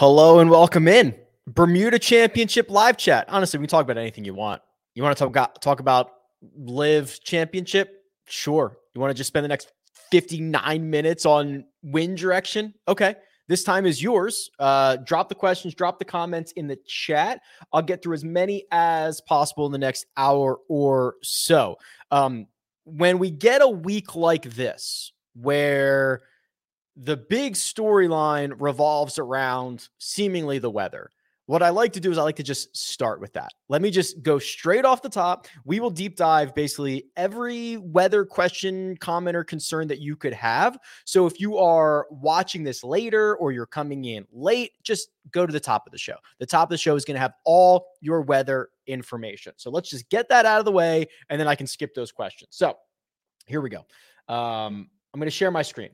Hello and welcome in Bermuda Championship live chat. Honestly, we can talk about anything you want. You want to talk talk about LIV Championship? Sure. You want to just spend the next 59 minutes on wind direction? Okay. This time is yours. Uh, drop the questions, drop the comments in the chat. I'll get through as many as possible in the next hour or so. Um, when we get a week like this, where the big storyline revolves around seemingly the weather. What I like to do is I like to just start with that. Let me just go straight off the top. We will deep dive basically every weather question, comment, or concern that you could have. So if you are watching this later or you're coming in late, just go to the top of the show. The top of the show is going to have all your weather information. So let's just get that out of the way and then I can skip those questions. So here we go. Um, I'm going to share my screen.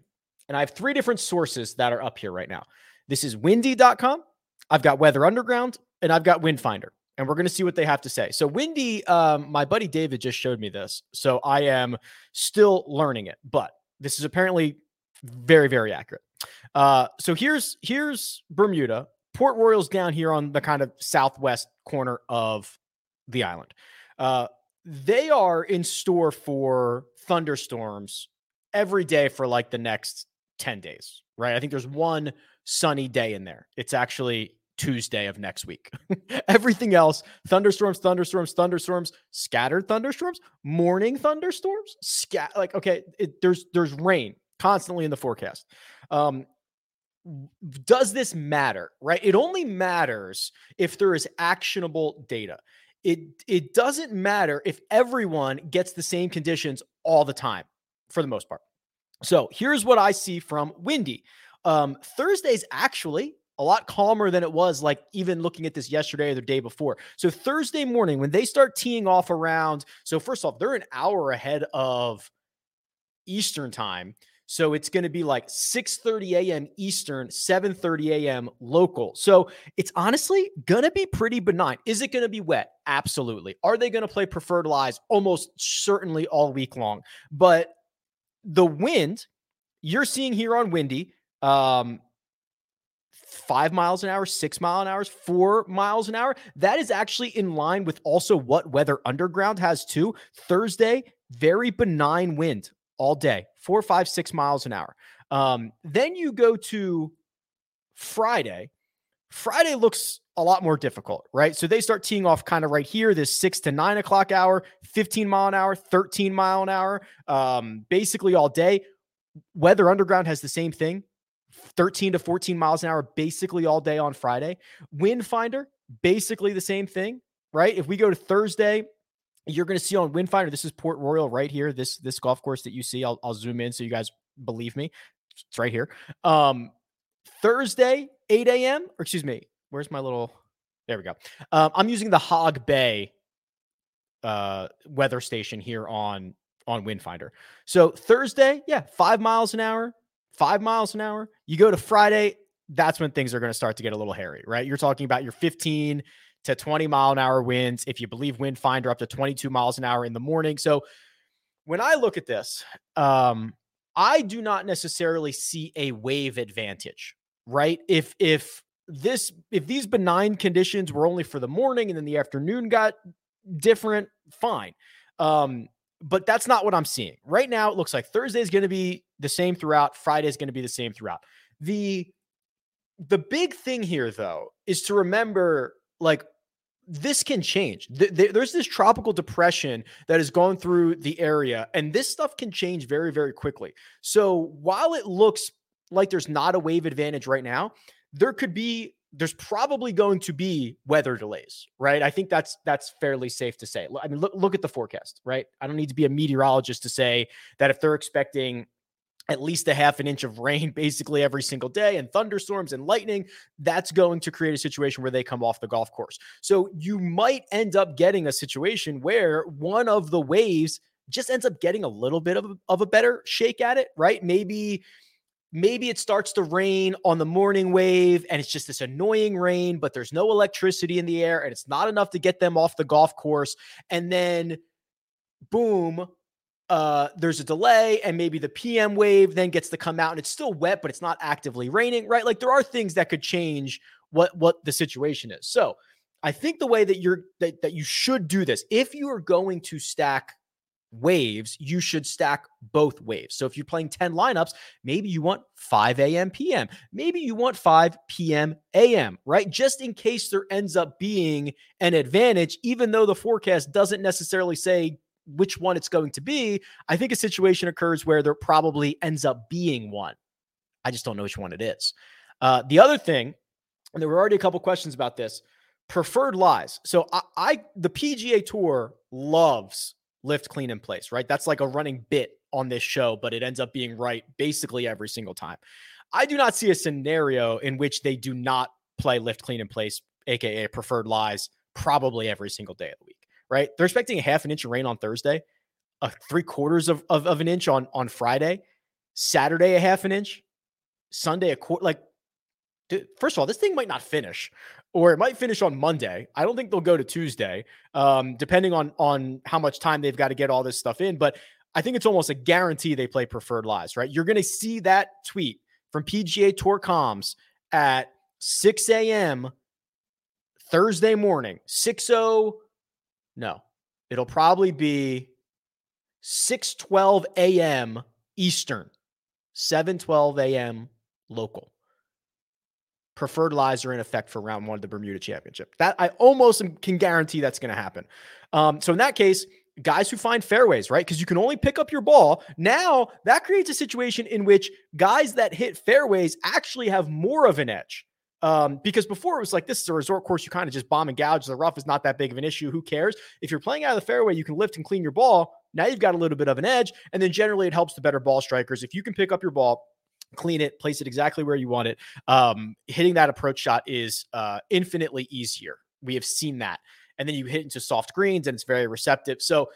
And I have three different sources that are up here right now. This is windy.com, I've got Weather Underground, and I've got Windfinder. And we're going to see what they have to say. So, Windy, um, my buddy David just showed me this. So, I am still learning it, but this is apparently very, very accurate. Uh, so, here's here's Bermuda. Port Royal's down here on the kind of southwest corner of the island. Uh, they are in store for thunderstorms every day for like the next 10 days, right? I think there's one sunny day in there. It's actually Tuesday of next week. Everything else, thunderstorms, thunderstorms, thunderstorms, scattered thunderstorms, morning thunderstorms, like okay, it, there's there's rain constantly in the forecast. Um does this matter, right? It only matters if there is actionable data. It it doesn't matter if everyone gets the same conditions all the time for the most part. So here's what I see from Windy. Um, Thursday's actually a lot calmer than it was like even looking at this yesterday or the day before. So Thursday morning when they start teeing off around so first off they're an hour ahead of Eastern time. So it's going to be like 6:30 a.m. Eastern, 7:30 a.m. local. So it's honestly going to be pretty benign. Is it going to be wet? Absolutely. Are they going to play preferred lies? Almost certainly all week long. But the wind you're seeing here on windy, um, five miles an hour, six mile an hour, four miles an hour. That is actually in line with also what Weather Underground has too. Thursday, very benign wind all day, four, five, six miles an hour. Um, then you go to Friday. Friday looks a lot more difficult, right? So they start teeing off kind of right here, this six to nine o'clock hour, 15 mile an hour, 13 mile an hour, um, basically all day. Weather Underground has the same thing 13 to 14 miles an hour, basically all day on Friday. Windfinder, basically the same thing, right? If we go to Thursday, you're going to see on Windfinder, this is Port Royal right here. This this golf course that you see, I'll, I'll zoom in so you guys believe me. It's right here. Um, Thursday, 8 a.m. or excuse me, where's my little? There we go. Um, I'm using the Hog Bay uh, weather station here on on Windfinder. So Thursday, yeah, five miles an hour, five miles an hour. You go to Friday, that's when things are going to start to get a little hairy, right? You're talking about your 15 to 20 mile an hour winds. If you believe Windfinder, up to 22 miles an hour in the morning. So when I look at this, um, I do not necessarily see a wave advantage, right? If if this if these benign conditions were only for the morning and then the afternoon got different, fine. Um, but that's not what I'm seeing. Right now, it looks like Thursday is going to be the same throughout, Friday is going to be the same throughout. The the big thing here though is to remember like this can change. Th- th- there's this tropical depression that has gone through the area, and this stuff can change very, very quickly. So while it looks like there's not a wave advantage right now, there could be there's probably going to be weather delays, right? I think that's that's fairly safe to say. I mean, look look at the forecast, right? I don't need to be a meteorologist to say that if they're expecting at least a half an inch of rain basically every single day and thunderstorms and lightning, that's going to create a situation where they come off the golf course. So you might end up getting a situation where one of the waves just ends up getting a little bit of of a better shake at it, right? Maybe maybe it starts to rain on the morning wave and it's just this annoying rain, but there's no electricity in the air and it's not enough to get them off the golf course. And then, boom, uh, there's a delay and maybe the PM wave then gets to come out and it's still wet, but it's not actively raining, right? Like there are things that could change what what the situation is. So I think the way that you're that, that you should do this, if you are going to stack waves, you should stack both waves. So if you're playing 10 lineups, maybe you want 5 a.m. PM. Maybe you want 5 p.m. a.m., right? Just in case there ends up being an advantage, even though the forecast doesn't necessarily say which one it's going to be, I think a situation occurs where there probably ends up being one. I just don't know which one it is. Uh, the other thing, and there were already a couple questions about this preferred lies. So I, I the PGA Tour loves lift, clean, in place, right? That's like a running bit on this show, but it ends up being right basically every single time. I do not see a scenario in which they do not play lift, clean, in place, aka preferred lies, probably every single day of the week, right? They're expecting a half an inch of rain on Thursday, a three quarters of, of, of an inch on on Friday, Saturday a half an inch, Sunday a quarter. Like, dude, first of all, this thing might not finish or it might finish on Monday. I don't think they'll go to Tuesday, um, depending on on how much time they've got to get all this stuff in. But I think it's almost a guarantee they play preferred lies, right? You're going to see that tweet from PGA Tour comms at 6 a.m. Thursday morning, 6 No, it'll probably be 6 12 a.m. Eastern, 7 12 a.m. local preferred lies are in effect for round one of the Bermuda Championship. That I almost can guarantee that's going to happen. Um, so in that case, guys who find fairways, right? Because you can only pick up your ball. Now that creates a situation in which guys that hit fairways actually have more of an edge. Um, because before it was like this is a resort course, you kind of just bomb and gouge. The rough is not that big of an issue. Who cares? If you're playing out of the fairway, you can lift and clean your ball. Now you've got a little bit of an edge. And then generally it helps the better ball strikers. If you can pick up your ball, clean it, place it exactly where you want it. Um, hitting that approach shot is uh, infinitely easier. We have seen that. And then you hit into soft greens and it's very receptive. So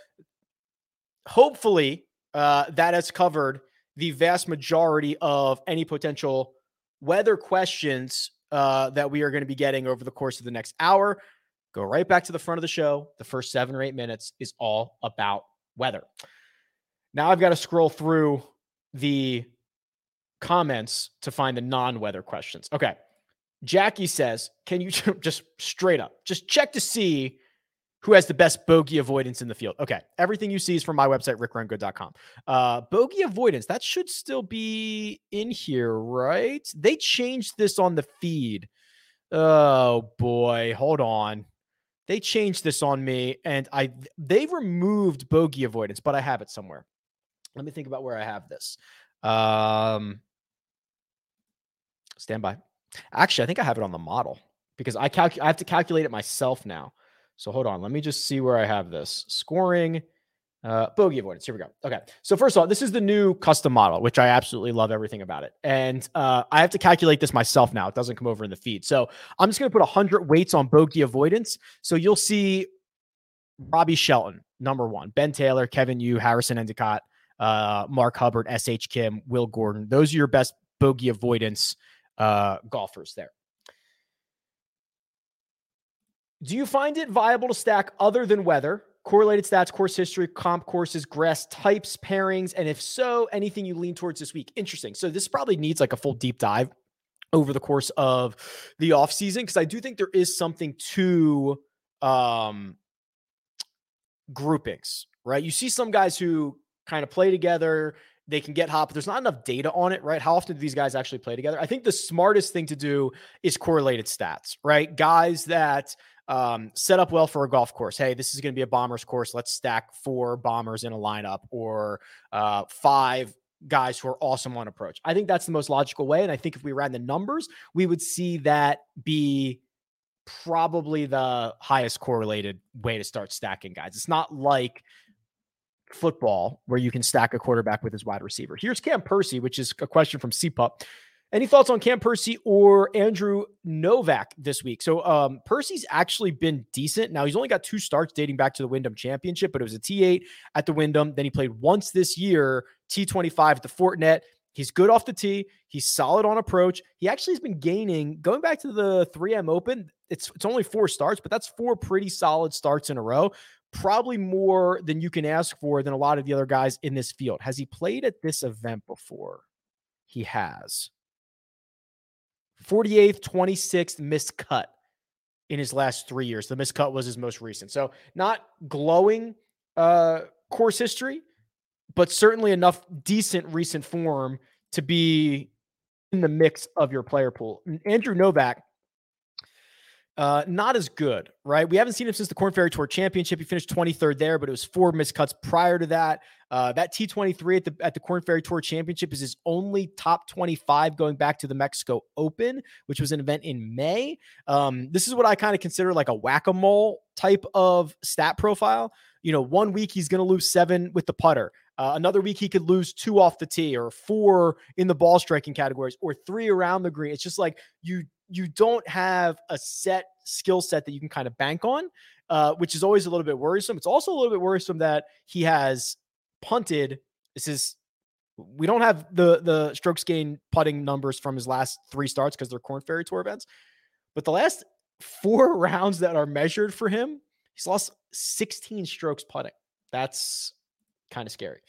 hopefully uh, that has covered the vast majority of any potential weather questions uh, that we are going to be getting over the course of the next hour. Go right back to the front of the show. The first seven or eight minutes is all about weather. Now I've got to scroll through the comments to find the non-weather questions. Okay. Jackie says, "Can you just straight up just check to see who has the best bogey avoidance in the field?" Okay, everything you see is from my website rickrungood.com. Uh bogey avoidance, that should still be in here, right? They changed this on the feed. Oh boy, hold on. They changed this on me and I they removed bogey avoidance, but I have it somewhere. Let me think about where I have this. Um Stand by. Actually, I think I have it on the model because I calculate. I have to calculate it myself now. So hold on. Let me just see where I have this scoring. Uh, bogey avoidance. Here we go. Okay. So first of all, this is the new custom model, which I absolutely love everything about it. And uh, I have to calculate this myself now. It doesn't come over in the feed. So I'm just going to put 100 weights on bogey avoidance. So you'll see Robbie Shelton, number one, Ben Taylor, Kevin Yu, Harrison Endycott, uh, Mark Hubbard, S.H. Kim, Will Gordon. Those are your best bogey avoidance uh, golfers there. Do you find it viable to stack other than weather? Correlated stats, course history, comp courses, grass types, pairings, and if so, anything you lean towards this week. Interesting. So this probably needs like a full deep dive over the course of the off season because I do think there is something to um groupings, right? You see some guys who kind of play together, they can get hot, but there's not enough data on it, right? How often do these guys actually play together? I think the smartest thing to do is correlated stats, right? Guys that um, set up well for a golf course. Hey, this is going to be a bombers course. Let's stack four bombers in a lineup or uh, five guys who are awesome on approach. I think that's the most logical way. And I think if we ran the numbers, we would see that be probably the highest correlated way to start stacking guys. It's not like football where you can stack a quarterback with his wide receiver. Here's Cam Percy, which is a question from CPUP. Any thoughts on Cam Percy or Andrew Novak this week? So um, Percy's actually been decent. Now he's only got two starts dating back to the Wyndham Championship, but it was a T8 at the Wyndham. Then he played once this year, T25 at the Fortinet. He's good off the tee. He's solid on approach. He actually has been gaining going back to the 3M Open. It's it's only four starts, but that's four pretty solid starts in a row. Probably more than you can ask for than a lot of the other guys in this field. Has he played at this event before? He has. 48th, 26th missed cut in his last three years. The missed cut was his most recent. So not glowing uh, course history, but certainly enough decent recent form to be in the mix of your player pool. Andrew Novak uh, not as good, right? We haven't seen him since the Korn Ferry Tour Championship. He finished 23rd there, but it was four missed cuts prior to that. Uh, that T23 at the at the Korn Ferry Tour Championship is his only top 25 going back to the Mexico Open, which was an event in May. Um, this is what I kind of consider like a whack a mole type of stat profile. You know, one week he's going to lose seven with the putter. Uh, another week he could lose two off the tee, or four in the ball striking categories, or three around the green. It's just like you you don't have a set skill set that you can kind of bank on, uh, which is always a little bit worrisome. It's also a little bit worrisome that he has punted. This is we don't have the the strokes gain putting numbers from his last three starts because they're Korn Ferry Tour events, but the last four rounds that are measured for him, he's lost 16 strokes putting. That's kind of scary.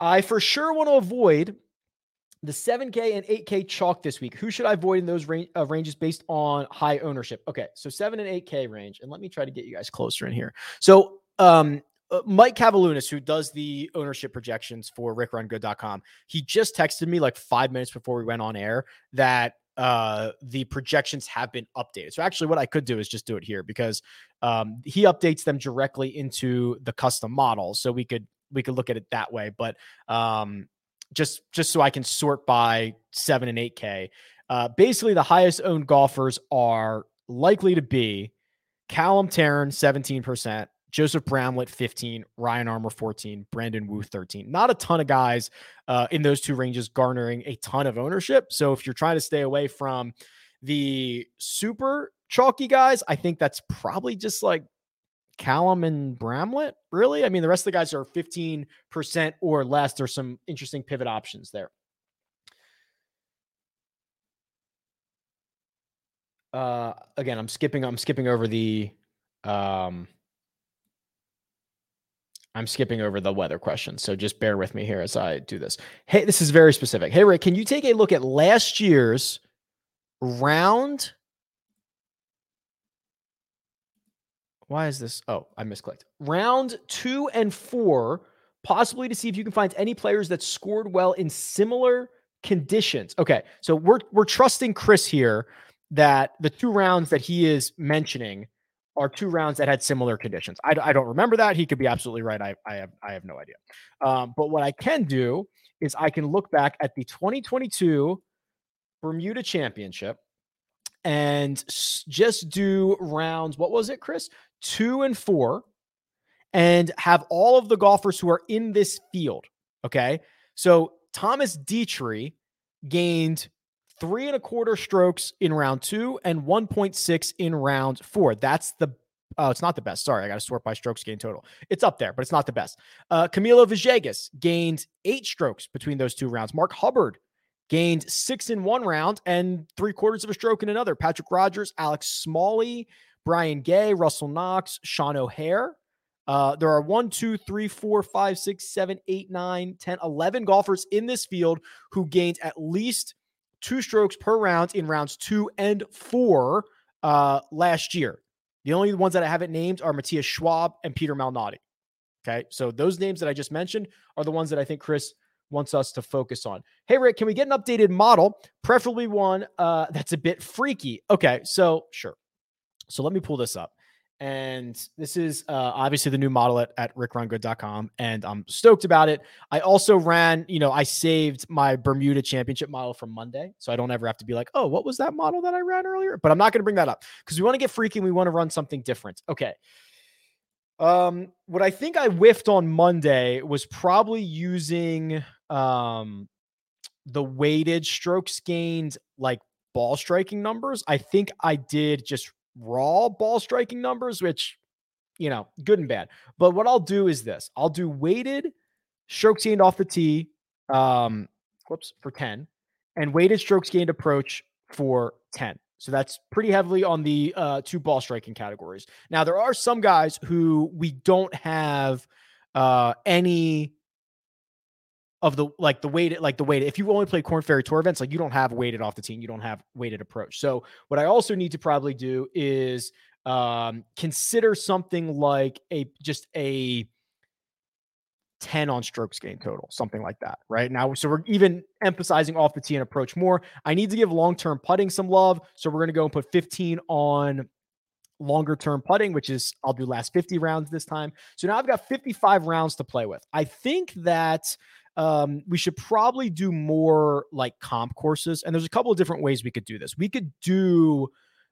I for sure want to avoid the 7K and 8K chalk this week. Who should I avoid in those range, uh, ranges based on high ownership? Okay, so 7 and 8K range. And let me try to get you guys closer in here. So, um, uh, Mike Cavalunas, who does the ownership projections for rickrungood.com, he just texted me like five minutes before we went on air that uh, the projections have been updated. So actually, what I could do is just do it here because um, he updates them directly into the custom model, so we could we could look at it that way. But um, just just so I can sort by seven and eight K. Uh, basically, the highest owned golfers are likely to be Callum Tarren, 17%, Joseph Bramlett, 15, Ryan Armour, 14, Brandon Wu, 13. Not a ton of guys uh, in those two ranges garnering a ton of ownership. So if you're trying to stay away from the super chalky guys, I think that's probably just like Callum and Bramlett, really? I mean, the rest of the guys are 15% or less. There's some interesting pivot options there. Uh, again, I'm skipping. I'm skipping over the. Um, I'm skipping over the weather question, so just bear with me here as I do this. Hey, this is very specific. Hey, Rick, can you take a look at last year's round Why is this? Oh, I misclicked. Round two and four, possibly to see if you can find any players that scored well in similar conditions. Okay, so we're we're trusting Chris here that the two rounds that he is mentioning are two rounds that had similar conditions. I, I don't remember that. He could be absolutely right. I, I have I have no idea. Um, but what I can do is I can look back at the 2022 Bermuda Championship and just do rounds. What was it, Chris? Two and four and have all of the golfers who are in this field. Okay. So Thomas Detry gained three and a quarter strokes in round two and 1.6 in round four. That's the Oh, it's not the best. Sorry, I got to sort by strokes gained total. It's up there, but it's not the best. Uh, Camilo Villegas gained eight strokes between those two rounds. Mark Hubbard gained six in one round and three quarters of a stroke in another. Patrick Rodgers, Alex Smalley, Brian Gay, Russell Knox, Sean O'Hair. Uh, there are one, two, three, four, five, six, seven, eight, nine, 10, 11 golfers in this field who gained at least two strokes per round in rounds two and four uh, last year. The only ones that I haven't named are Matthias Schwab and Peter Malnati. Okay. So those names that I just mentioned are the ones that I think Chris wants us to focus on. Hey, Rick, can we get an updated model? Preferably one uh, that's a bit freaky. Okay. So, sure. So let me pull this up. And this is uh, obviously the new model at, at rickrungood.com. And I'm stoked about it. I also ran, you know, I saved my Bermuda championship model from Monday. So I don't ever have to be like, oh, what was that model that I ran earlier? But I'm not going to bring that up because we want to get freaky. We want to run something different. Okay. Um, what I think I whiffed on Monday was probably using um the weighted strokes gained like ball striking numbers. I think I did just raw ball striking numbers, which, you know, good and bad. But what I'll do is this I'll do weighted strokes gained off the tee, um, whoops, for 10, and weighted strokes gained approach for 10. So that's pretty heavily on the uh, two ball striking categories. Now, there are some guys who we don't have uh, any of the like the weighted like the weighted if you only play Korn Ferry Tour events like you don't have weighted off the team you don't have weighted approach so what I also need to probably do is um consider something like a just a 10 on strokes gain total something like that right now so we're even emphasizing off the tee and approach more I need to give long-term putting some love so we're going to go and put 15 on longer term putting, which is I'll do last 50 rounds this time. So now I've got 55 rounds to play with. I think that um, we should probably do more like comp courses. And there's a couple of different ways we could do this. We could do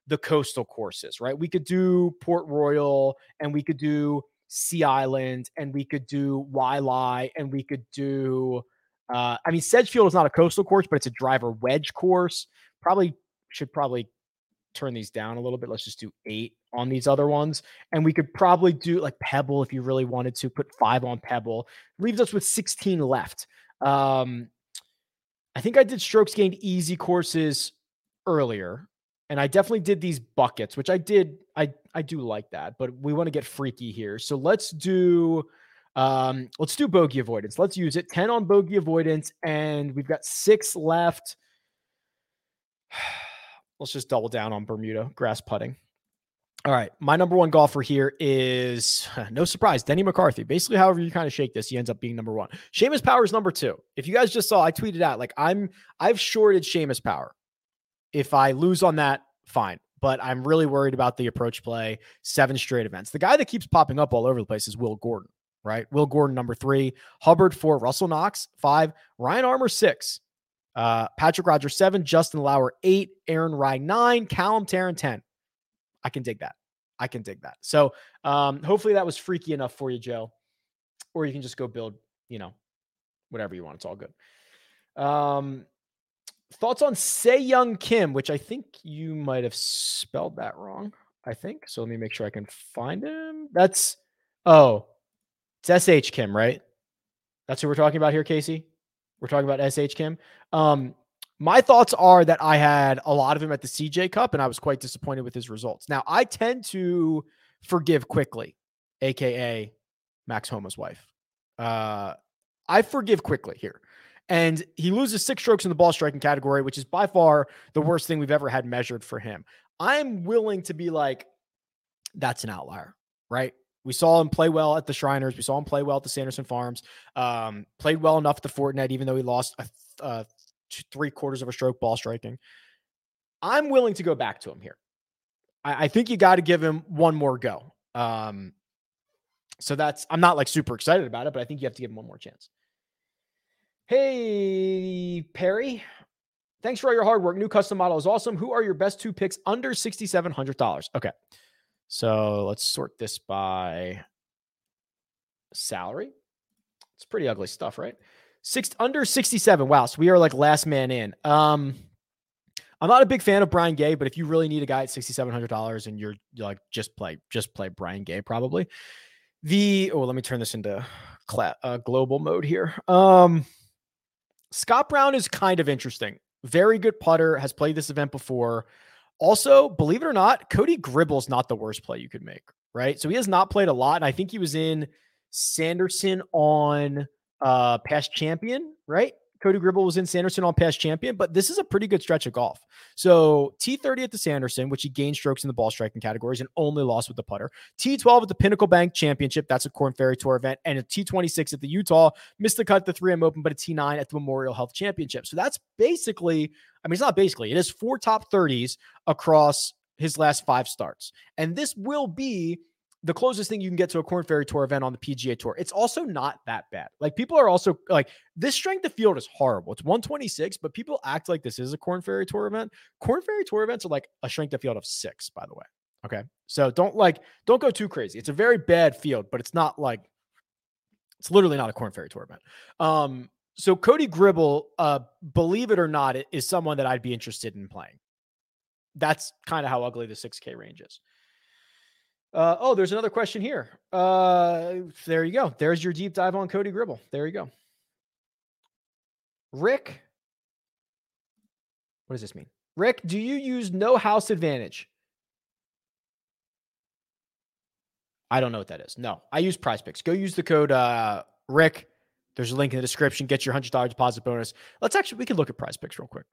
the coastal courses, right? We could do Port Royal and we could do Sea Island and we could do Waialae and we could do, uh, I mean, Sedgefield is not a coastal course, but it's a driver wedge course. Probably should probably turn these down a little bit. Let's just do eight on these other ones. And we could probably do like Pebble if you really wanted to put five on Pebble. Leaves us with 16 left. Um, I think I did strokes gained easy courses earlier. And I definitely did these buckets, which I did. I I do like that, but we want to get freaky here. So let's do um let's do bogey avoidance. Let's use it. 10 on bogey avoidance, and we've got six left. let's just double down on Bermuda grass putting. All right. My number one golfer here is no surprise, Denny McCarthy. Basically, however you kind of shake this, he ends up being number one. Seamus Power is number two. If you guys just saw, I tweeted out like I'm I've shorted Seamus Power. If I lose on that, fine. But I'm really worried about the approach play, seven straight events. The guy that keeps popping up all over the place is Will Gordon, right? Will Gordon, number three, Hubbard, four, Russell Knox, five, Ryan Armour, six, uh, Patrick Rodgers, seven, Justin Lower, eight, Aaron Rai, nine, Callum Tarren, 10. I can dig that. I can dig that. So um, hopefully that was freaky enough for you, Joe. Or you can just go build, you know, whatever you want. It's all good. Um, thoughts on Say Young Kim, which I think you might have spelled that wrong. I think so. Let me make sure I can find him. That's oh, it's SH Kim, right? That's who we're talking about here, Casey. We're talking about SH Kim. Um, my thoughts are that I had a lot of him at the CJ Cup and I was quite disappointed with his results. Now, I tend to forgive quickly, aka Max Homa's wife. Uh, I forgive quickly here. And he loses six strokes in the ball striking category, which is by far the worst thing we've ever had measured for him. I'm willing to be like, that's an outlier, right? We saw him play well at the Shriners. We saw him play well at the Sanderson Farms. Um, played well enough at the Fortinet, even though he lost a, a three quarters of a stroke ball striking. I'm willing to go back to him here. I, I think you got to give him one more go. Um, so that's I'm not like super excited about it, but I think you have to give him one more chance. Hey Perry, thanks for all your hard work. New custom model is awesome. Who are your best two picks under sixty seven hundred dollars? Okay, so let's sort this by salary. It's pretty ugly stuff, right? Six under 67. Wow. So we are like last man in. Um, I'm not a big fan of Brian Gay, but if you really need a guy at $6,700 and you're, you're like, just play, just play Brian Gay, probably. The, oh, let me turn this into cla- uh, global mode here. Um, Scott Brown is kind of interesting. Very good putter, has played this event before. Also, believe it or not, Cody Gribble's not the worst play you could make, right? So he has not played a lot. And I think he was in Sanderson on uh, past champion, right? Cody Gribble was in Sanderson on past champion, but this is a pretty good stretch of golf. So T30 at the Sanderson, which he gained strokes in the ball striking categories and only lost with the putter. T12 at the Pinnacle Bank Championship, that's a Korn Ferry Tour event, and a T26 at the Utah, missed the cut the 3M Open, but a T9 at the Memorial Health Championship. So that's basically, I mean, it's not basically, it is four top 30s across his last five starts. And this will be the closest thing you can get to a Korn Ferry Tour event on the PGA Tour. It's also not that bad. Like people are also like this strength of field is horrible. It's 126, but people act like this is a Korn Ferry Tour event. Korn Ferry Tour events are like a strength of field of six, by the way. Okay, so don't like don't go too crazy. It's a very bad field, but it's not like it's literally not a Korn Ferry Tour event. Um, so Cody Gribble, uh, believe it or not, is someone that I'd be interested in playing. That's kind of how ugly the 6K range is. Uh, oh, there's another question here. Uh, there you go. There's your deep dive on Cody Gribble. There you go. Rick, what does this mean? Rick, do you use no house advantage? I don't know what that is. No, I use prize picks. Go use the code uh, Rick. There's a link in the description. Get your $100 deposit bonus. Let's actually, we can look at prize picks real quick.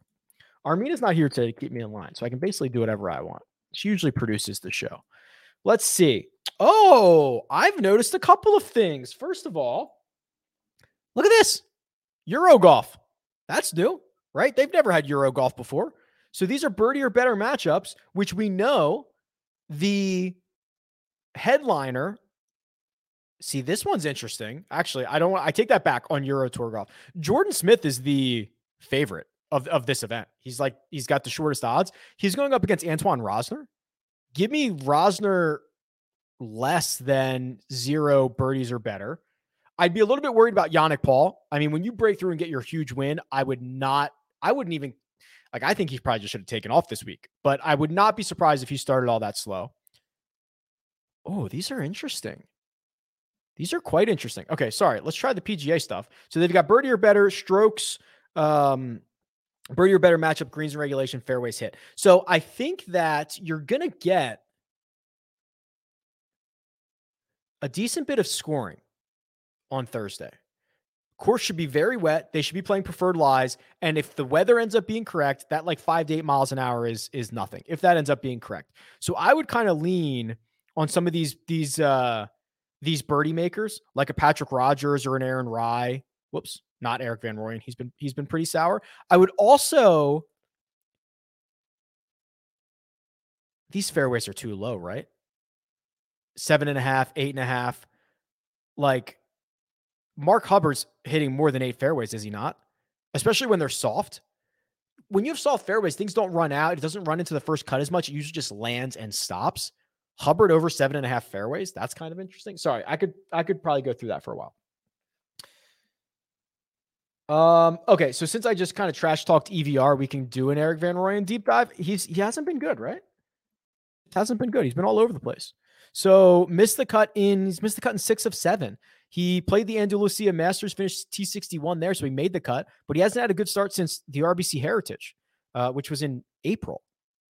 Armina's not here to keep me in line, so I can basically do whatever I want. She usually produces the show. Let's see. Oh, I've noticed a couple of things. First of all, look at this Euro golf. That's new, right? They've never had Euro golf before. So these are birdie or better matchups, which we know the headliner. See, this one's interesting. Actually, I don't I take that back on Euro Tour Golf. Jordan Smith is the favorite of, of this event. He's like, he's got the shortest odds. He's going up against Antoine Rozner. Give me Rozner less than zero birdies or better. I'd be a little bit worried about Yannick Paul. I mean, when you break through and get your huge win, I would not, I wouldn't even, like, I think he probably just should have taken off this week, but I would not be surprised if he started all that slow. Oh, these are interesting. These are quite interesting. Okay, sorry. Let's try the PGA stuff. So they've got birdie or better, strokes, um, birdie or better matchup, greens and regulation, fairways hit. So I think that you're going to get a decent bit of scoring on Thursday. Course should be very wet. They should be playing preferred lies. And if the weather ends up being correct, that like five to eight miles an hour is is nothing. If that ends up being correct. So I would kind of lean on some of these these uh these birdie makers, like a Patrick Rodgers or an Aaron Rai. Whoops, not Erik van Rooyen. He's been he's been pretty sour. I would also these fairways are too low, right? Seven and a half, eight and a half. Like Mark Hubbard's hitting more than eight fairways, is he not? Especially when they're soft. When you have soft fairways, things don't run out. It doesn't run into the first cut as much. It usually just lands and stops. Hubbard over seven and a half fairways. That's kind of interesting. Sorry, I could I could probably go through that for a while. Um, okay, so since I just kind of trash talked EVR, we can do an Erik van Rooyen deep dive. He's he hasn't been good, right? Hasn't been good. He's been all over the place. So missed the cut in he's missed the cut in six of seven. He played the Andalusia Masters, finished T61 there, so he made the cut, but he hasn't had a good start since the RBC Heritage, uh, which was in April.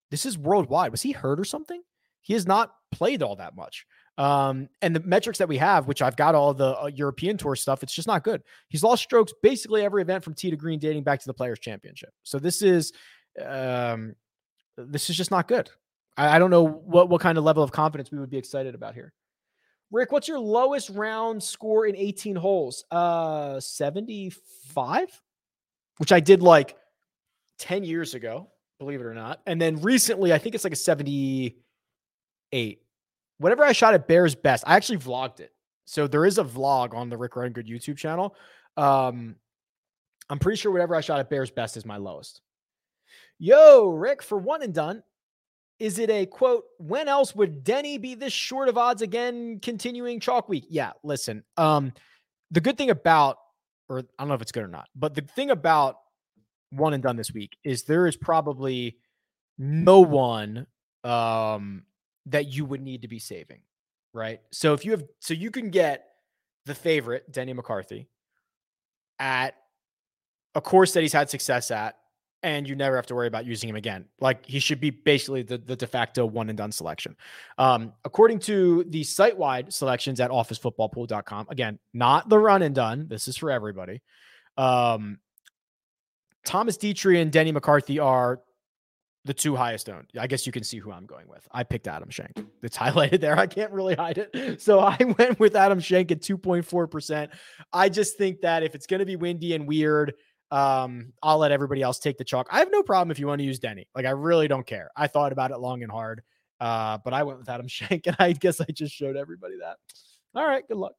This is worldwide. Was he hurt or something? He has not played all that much. Um, and the metrics that we have, which I've got all the uh, European Tour stuff, it's just not good. He's lost strokes basically every event from tee to green dating back to the Players Championship. So this is, um, this is just not good. I, I don't know what what kind of level of confidence we would be excited about here. Rick, what's your lowest round score in 18 holes? Uh, 75, which I did like 10 years ago, believe it or not. And then recently, I think it's like a 78 whenever I shot at Bears Best, I actually vlogged it. So there is a vlog on the Rick Run Good YouTube channel. Um, I'm pretty sure whatever I shot at Bears Best is my lowest. Yo, Rick, for one and done, is it a quote? When else would Denny be this short of odds again? Continuing chalk week? Yeah, listen. Um, the good thing about, or I don't know if it's good or not, but the thing about one and done this week is there is probably no one um that you would need to be saving, right? So if you have, so you can get the favorite, Denny McCarthy, at a course that he's had success at, and you never have to worry about using him again. Like he should be basically the, the de facto one and done selection. Um, according to the site wide selections at officefootballpool.com, again, not the run and done. This is for everybody. Um, Thomas Detry and Denny McCarthy are the two highest owned. I guess you can see who I'm going with. I picked Adam Schenk. It's highlighted there. I can't really hide it. So I went with Adam Schenk at 2.4%. I just think that if it's going to be windy and weird, um, I'll let everybody else take the chalk. I have no problem if you want to use Denny. Like I really don't care. I thought about it long and hard. Uh, but I went with Adam Schenk and I guess I just showed everybody that. All right, good luck.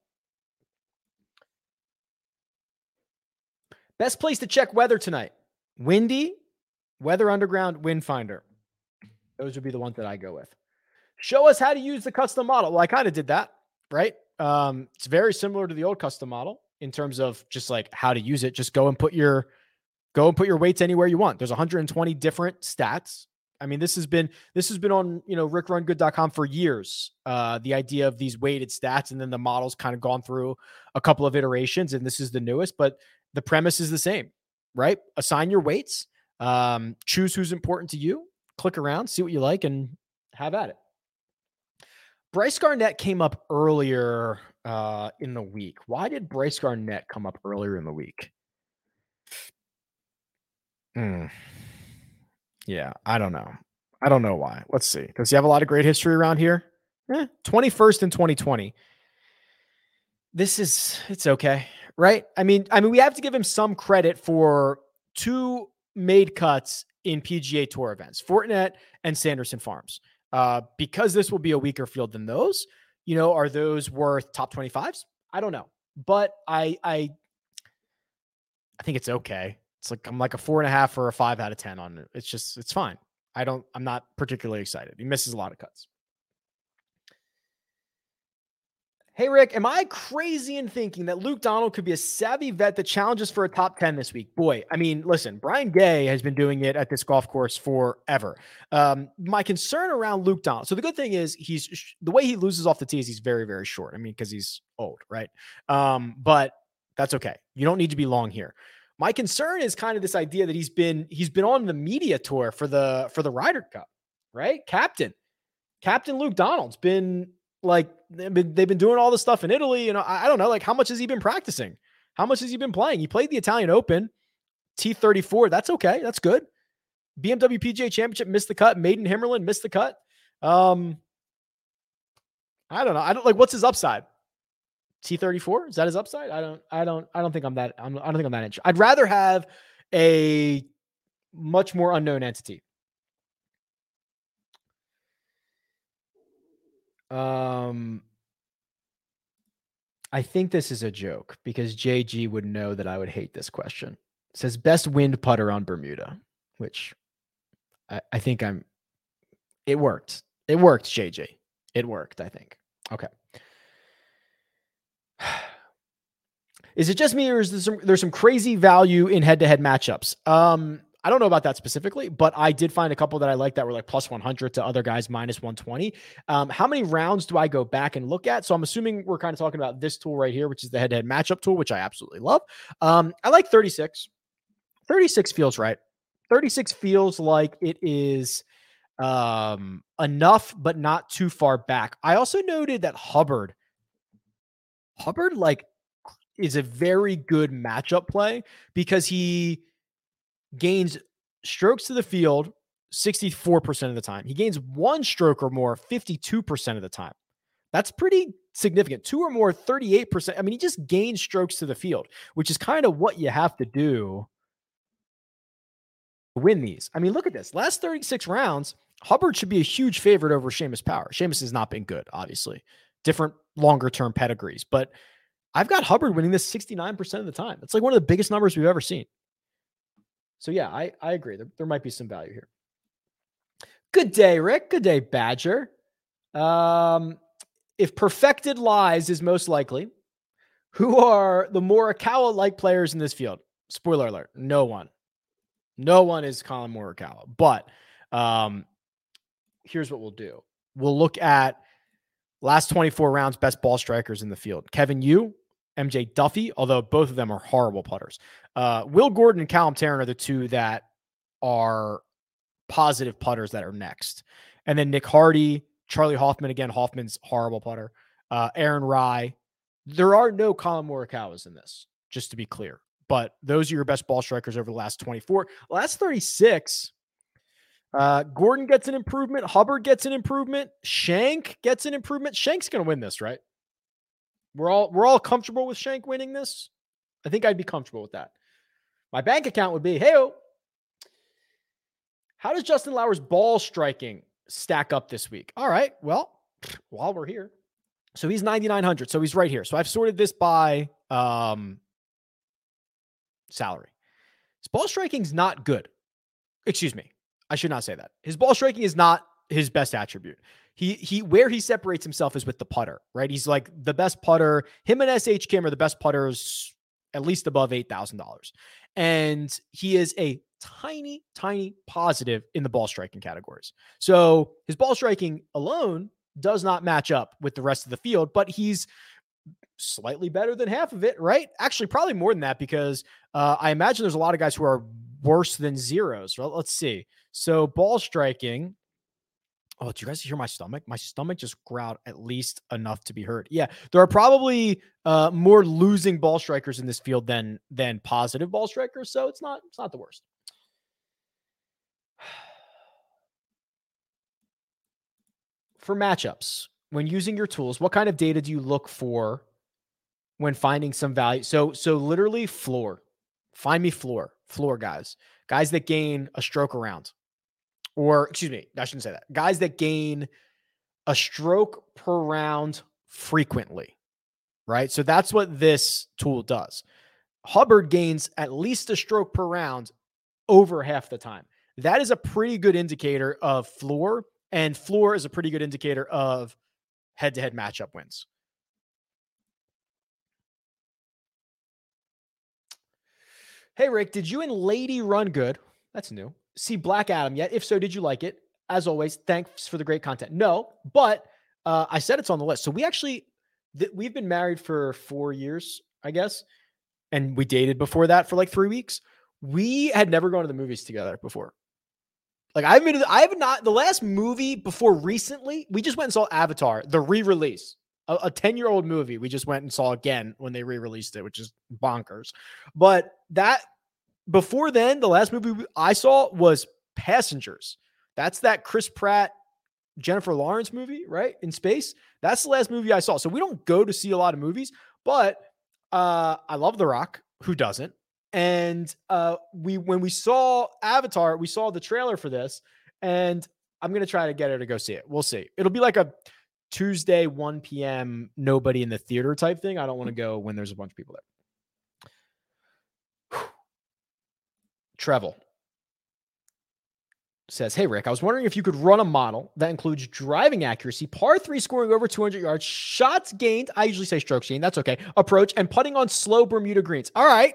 Best place to check weather tonight. Windy, Weather Underground, Wind Finder. Those would be the ones that I go with. Show us how to use the custom model. Well, I kind of did that, right? Um, it's very similar to the old custom model in terms of just like how to use it. Just go and put your go and put your weights anywhere you want. There's 120 different stats. I mean, this has been this has been on you know rickrungood.com for years. Uh, the idea of these weighted stats, and then the model's kind of gone through a couple of iterations, and this is the newest, but the premise is the same, right? Assign your weights Um, choose who's important to you, click around, see what you like, and have at it. Bryce Garnett came up earlier uh, in the week. Why did Bryce Garnett come up earlier in the week? Hmm. Yeah, I don't know. I don't know why. Let's see. Does he have a lot of great history around here? Eh, 21st in 2020. This is it's okay, right? I mean, I mean, we have to give him some credit for two made cuts in PGA Tour events, Fortinet and Sanderson Farms. Uh, because this will be a weaker field than those, you know, are those worth top 25s? I don't know. But I I I think it's okay. It's like I'm like a four and a half or a five out of ten on it. It's just it's fine. I don't I'm not particularly excited. He misses a lot of cuts. Hey, Rick, am I crazy in thinking that Luke Donald could be a savvy vet that challenges for a top 10 this week? Boy, I mean, listen, Brian Gay has been doing it at this golf course forever. Um, my concern around Luke Donald. So the good thing is he's the way he loses off the tee is he's very, very short. I mean, because he's old, right? Um, but that's okay. You don't need to be long here. My concern is kind of this idea that he's been he's been on the media tour for the for the Ryder Cup, right? Captain. Captain Luke Donald's been like they've been, they've been doing all this stuff in Italy. You know, I, I don't know, like how much has he been practicing? How much has he been playing? He played the Italian Open, T34. That's okay. That's good. BMW PGA Championship missed the cut. Made in HimmerLand missed the cut. Um, I don't know. I don't like what's his upside. T34 is that his upside? I don't. I don't. I don't think I'm that. I'm, I don't think I'm that interested. I'd rather have a much more unknown entity. Um, I think this is a joke because JG would know that I would hate this question. It says best wind putter on Bermuda, which I, I think I'm. It worked. It worked, JJ. It worked. I think. Okay. Is it just me, or is there some there's some crazy value in head-to-head matchups? Um, I don't know about that specifically, but I did find a couple that I like that were like plus 100 to other guys minus 120. Um, how many rounds do I go back and look at? So I'm assuming we're kind of talking about this tool right here, which is the head to head matchup tool, which I absolutely love. Um, I like 36. 36 feels right. 36 feels like it is um, enough, but not too far back. I also noted that Hubbard, Hubbard, like, is a very good matchup play because he gains strokes to the field 64% of the time. He gains one stroke or more 52% of the time. That's pretty significant. Two or more, 38%. I mean, he just gains strokes to the field, which is kind of what you have to do to win these. I mean, look at this. Last 36 rounds, Hubbard should be a huge favorite over Seamus Power. Seamus has not been good, obviously. Different longer term pedigrees, but I've got Hubbard winning this 69% of the time. It's like one of the biggest numbers we've ever seen. So yeah, I, I agree. There, there might be some value here. Good day, Rick. Good day, Badger. Um, if perfected lies is most likely, who are the Morikawa like players in this field? Spoiler alert: no one, no one is Collin Morikawa. But um, here's what we'll do: we'll look at last 24 rounds best ball strikers in the field. Kevin Yu, MJ Daffue, although both of them are horrible putters. Uh, Will Gordon and Callum Tarren are the two that are positive putters that are next. And then Nick Hardy, Charley Hoffman, again, Hoffman's horrible putter. Uh, Aaron Rai. There are no Collin Morikawas in this, just to be clear. But those are your best ball strikers over the last 24. Last 36, uh, Gordon gets an improvement. Hubbard gets an improvement. Schenk gets an improvement. Schenk's going to win this, right? We're all we're all comfortable with Schenk winning this. I think I'd be comfortable with that. My bank account would be, hey, how does Justin Lower's ball striking stack up this week? All right. Well, while we're here. So he's 9,900. So he's right here. So I've sorted this by um, salary. His ball striking is not good. Excuse me. I should not say that. His ball striking is not his best attribute. He he where he separates himself is with the putter, right? He's like the best putter. Him and SH Kim are the best putters at least above $8,000. And he is a tiny, tiny positive in the ball striking categories. So his ball striking alone does not match up with the rest of the field, but he's slightly better than half of it, right? Actually, probably more than that because uh, I imagine there's a lot of guys who are worse than zeros. Well, let's see. So ball striking. Oh, do you guys hear my stomach? My stomach just growled at least enough to be heard. Yeah, there are probably uh, more losing ball strikers in this field than than positive ball strikers. So it's not it's not the worst. For matchups, when using your tools, what kind of data do you look for when finding some value? So so literally floor. Find me floor, floor guys, guys that gain a stroke around or excuse me, I shouldn't say that. Guys that gain a stroke per round frequently, right? So that's what this tool does. Hubbard gains at least a stroke per round over half the time. That is a pretty good indicator of floor, and floor is a pretty good indicator of head to head matchup wins. Hey, Rick, did you and Lady Run Good? That's new see Black Adam yet? If so, did you like it? As always, thanks for the great content. No, but uh, I said it's on the list. So we actually th- we've been married for four years, I guess, and we dated before that for like three weeks. We had never gone to the movies together before. Like I've been, I have not. The last movie before recently, we just went and saw Avatar, the re-release, a ten-year-old movie. We just went and saw again when they re-released it, which is bonkers. But that before then, the last movie I saw was Passengers. That's that Chris Pratt, Jennifer Lawrence movie, right? In space. That's the last movie I saw. So we don't go to see a lot of movies, but uh, I love The Rock. Who doesn't? And uh, we when we saw Avatar, we saw the trailer for this, and I'm gonna try to get her to go see it. We'll see. It'll be like a Tuesday, 1 p.m. nobody in the theater type thing. I don't want to go when there's a bunch of people there. Trevel says, Hey, Rick, I was wondering if you could run a model that includes driving accuracy, par three scoring over 200 yards, shots gained. I usually say strokes gained. That's okay. Approach and putting on slow Bermuda greens. All right.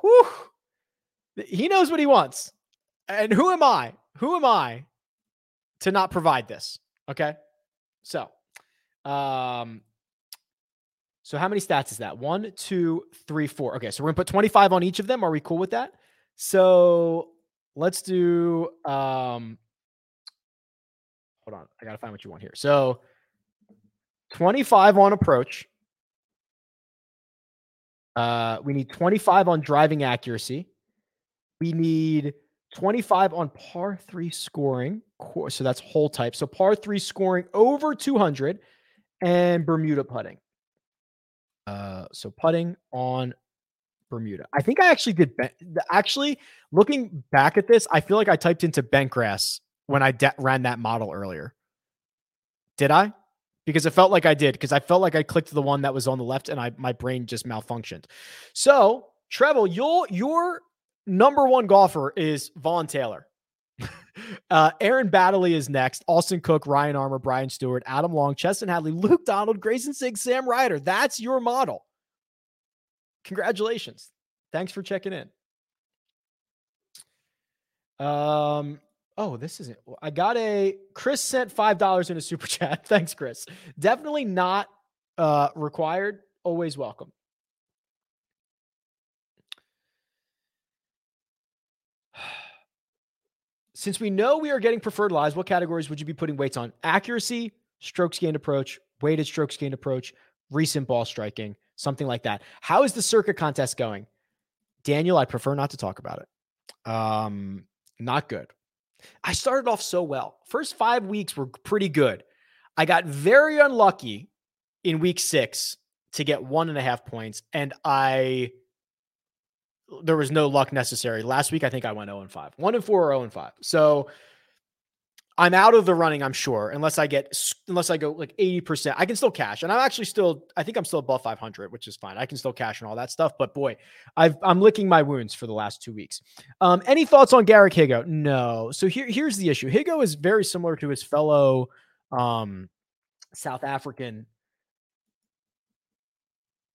Whew. He knows what he wants. And who am I? Who am I to not provide this? Okay. So, um, so how many stats is that? One, two, three, four. Okay. So we're going to put 25 on each of them. Are we cool with that? So let's do um hold on. I gotta find what you want here. So 25 on approach. Uh we need 25 on driving accuracy. We need 25 on par three scoring. So that's hole type. So par three scoring over 200 and Bermuda putting. Uh, so putting on Bermuda. I think I actually did. Ben- actually, looking back at this, I feel like I typed into bentgrass when I de- ran that model earlier. Did I? Because it felt like I did. Because I felt like I clicked the one that was on the left, and I my brain just malfunctioned. So, Treble, your your number one golfer is Vaughn Taylor. uh, Aaron Baddeley is next. Austin Cook, Ryan Armour, Brian Stuard, Adam Long, Chesson Hadley, Luke Donald, Grayson Sigg, Sam Ryder. That's your model. Congratulations. Thanks for checking in. Um, oh, this isn't. I got a Chris sent five dollars in a super chat. Thanks, Chris. Definitely not uh required. Always welcome. Since we know we are getting preferred lives, what categories would you be putting weights on? Accuracy, strokes gained approach, weighted strokes gained approach, recent ball striking, something like that. How is the circuit contest going? Daniel, I prefer not to talk about it. Um, not good. I started off so well. First five weeks were pretty good. I got very unlucky in week six to get one and a half points, and I there was no luck necessary. Last week, I think I went 0 and 5. 1 and 4 or 0 and 5. So I'm out of the running, I'm sure, unless I get unless I go like 80%. I can still cash. And I'm actually still, I think I'm still above 500, which is fine. I can still cash and all that stuff. But boy, I've I'm licking my wounds for the last two weeks. Um, any thoughts on Garrick Higgo? No. So here, here's the issue. Higgo is very similar to his fellow um South African.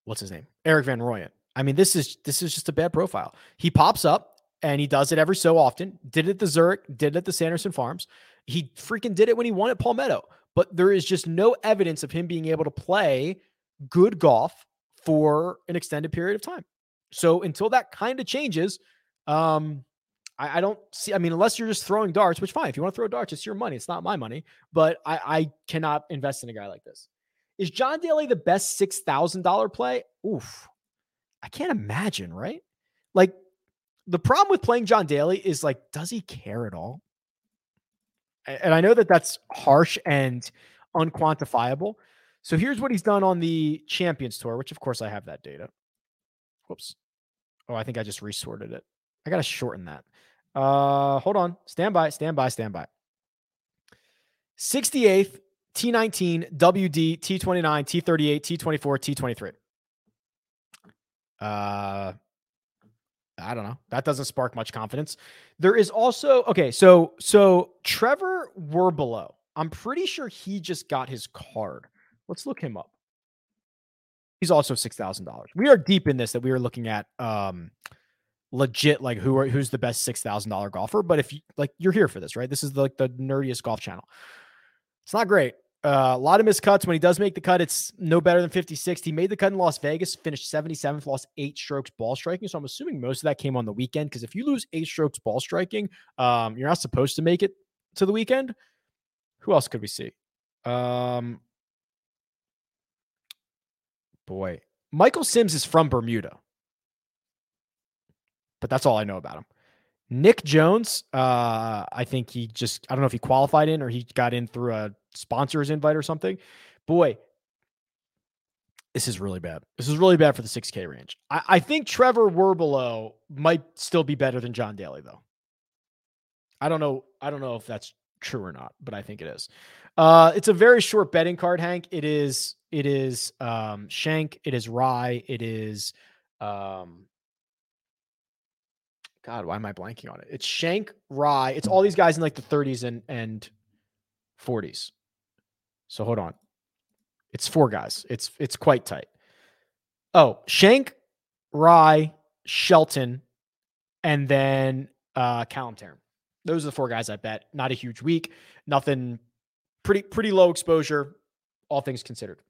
What's his name? Erik van Rooyen. I mean, this is this is just a bad profile. He pops up and he does it every so often. Did it at the Zurich, did it at the Sanderson Farms. He freaking did it when he won at Palmetto. But there is just no evidence of him being able to play good golf for an extended period of time. So until that kind of changes, um, I, I, don't see. I mean, unless you're just throwing darts, which fine. If you want to throw darts, it's your money. It's not my money. But I, I cannot invest in a guy like this. Is John Daly the best six thousand dollar play? Oof, I can't imagine. Right? Like the problem with playing John Daly is like, does he care at all? And I know that that's harsh and unquantifiable. So here's what he's done on the Champions Tour, which of course I have that data. Whoops. Oh, I think I just resorted it. I got to shorten that. Uh, hold on. Stand by, stand by, stand by. 68th, T19, WD, T29, T38, T24, T23. Uh, I don't know. That doesn't spark much confidence. There is also okay. So so Trevor Werbylo. I'm pretty sure he just got his card. Let's look him up. He's also six thousand dollars. We are deep in this that we are looking at um legit like who are who's the best six thousand dollar golfer. But if you like you're here for this, right? This is like the nerdiest golf channel. It's not great. Uh, a lot of missed cuts. When he does make the cut, it's no better than 56. He made the cut in Las Vegas, finished 77th, lost eight strokes ball striking. So I'm assuming most of that came on the weekend because if you lose eight strokes ball striking, um, you're not supposed to make it to the weekend. Who else could we see? Um, boy, Michael Sims is from Bermuda, but that's all I know about him. Nick Jones, uh, I think he just, I don't know if he qualified in or he got in through a sponsor's invite or something. Boy, this is really bad. This is really bad for the 6K range. I, I think Trevor Werbylo might still be better than John Daly, though. I don't know. I don't know if that's true or not, but I think it is. Uh, it's a very short betting card, Hank. It is. It is um, Schenk. It is Rai. It is. Um, God, why am I blanking on it? It's Schenk Rai. It's all these guys in like the 30s and and 40s. So hold on. It's four guys. It's it's quite tight. Oh, Schenk, Rai, Shelton, and then uh Callum Tarren. Those are the four guys I bet. Not a huge week. Nothing pretty pretty low exposure, all things considered.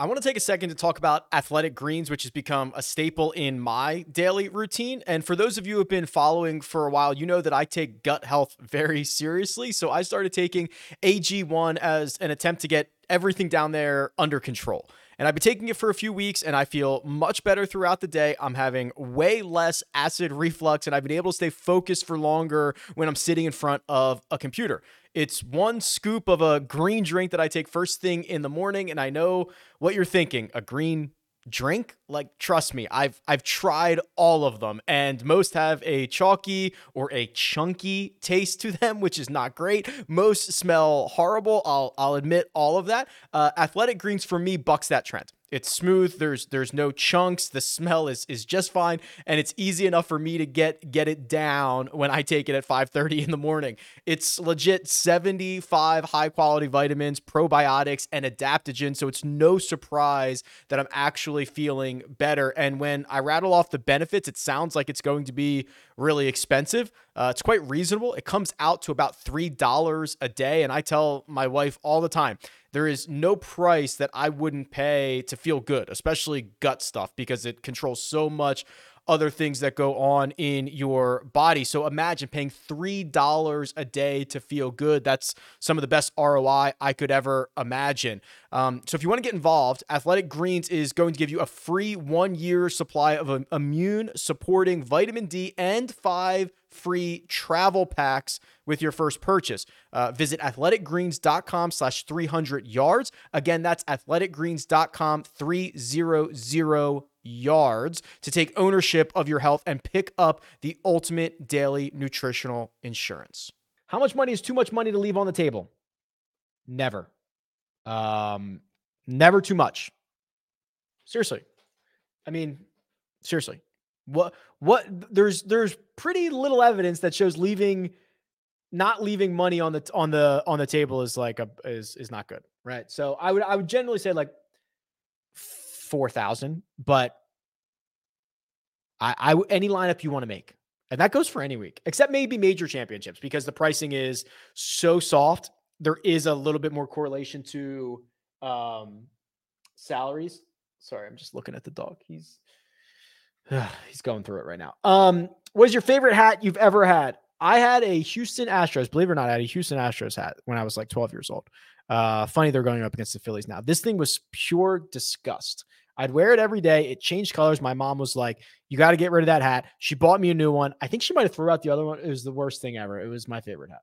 I want to take a second to talk about athletic greens, which has become a staple in my daily routine. And for those of you who have been following for a while, you know that I take gut health very seriously. So I started taking AG1 as an attempt to get everything down there under control. And I've been taking it for a few weeks and I feel much better throughout the day. I'm having way less acid reflux and I've been able to stay focused for longer when I'm sitting in front of a computer. It's one scoop of a green drink that I take first thing in the morning. And I know what you're thinking a green drink like trust me i've i've tried all of them and most have a chalky or a chunky taste to them which is not great. Most smell horrible i'll i'll admit all of that. Uh, athletic greens for me bucks that trend it's smooth. There's there's no chunks. The smell is is just fine, and it's easy enough for me to get get it down when I take it at 5:30 in the morning. It's legit 75 high quality vitamins, probiotics, and adaptogens. So it's no surprise that I'm actually feeling better. And when I rattle off the benefits, it sounds like it's going to be really expensive. Uh, it's quite reasonable. It comes out to about three dollars a day, and I tell my wife all the time there is no price that I wouldn't pay to feel good, especially gut stuff, because it controls so much other things that go on in your body. So imagine paying $3 a day to feel good. That's some of the best ROI I could ever imagine. Um, so if you want to get involved, Athletic Greens is going to give you a free one year supply of immune supporting vitamin D and five free travel packs with your first purchase. Uh, visit athleticgreens.com slash 300 yards. Again, that's athleticgreens.com 300 yards to take ownership of your health and pick up the ultimate daily nutritional insurance. How much money is too much money to leave on the table? Never. Um, never too much. Seriously. I mean, seriously. What what there's there's pretty little evidence that shows leaving not leaving money on the on the on the table is like a is is not good, right? So I would I would generally say like 4,000, but I, I any lineup you want to make. And that goes for any week, except maybe major championships because the pricing is so soft. There is a little bit more correlation to um, salaries. Sorry, I'm just looking at the dog. He's He's going through it right now. Um, what is your favorite hat you've ever had? I had a Houston Astros, believe it or not, I had a Houston Astros hat when I was like 12 years old. Uh, funny they're going up against the Phillies now. This thing was pure disgust. I'd wear it every day. It changed colors. My mom was like, "You got to get rid of that hat." She bought me a new one. I think she might have threw out the other one. It was the worst thing ever. It was my favorite hat.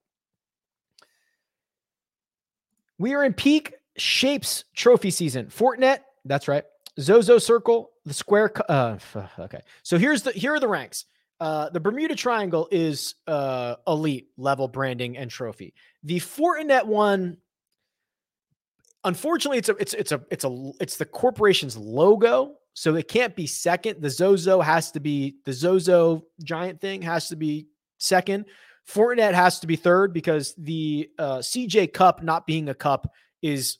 We are in peak shapes trophy season. Fortinet, that's right. Zozo Circle, the square. Uh, okay, so here's the here are the ranks. Uh, the Bermuda Triangle is uh, elite level branding and trophy. The Fortinet one, unfortunately, it's a it's it's a it's a it's the corporation's logo, so it can't be second. The Zozo has to be the Zozo giant thing has to be second. Fortinet has to be third because the uh, CJ Cup not being a cup is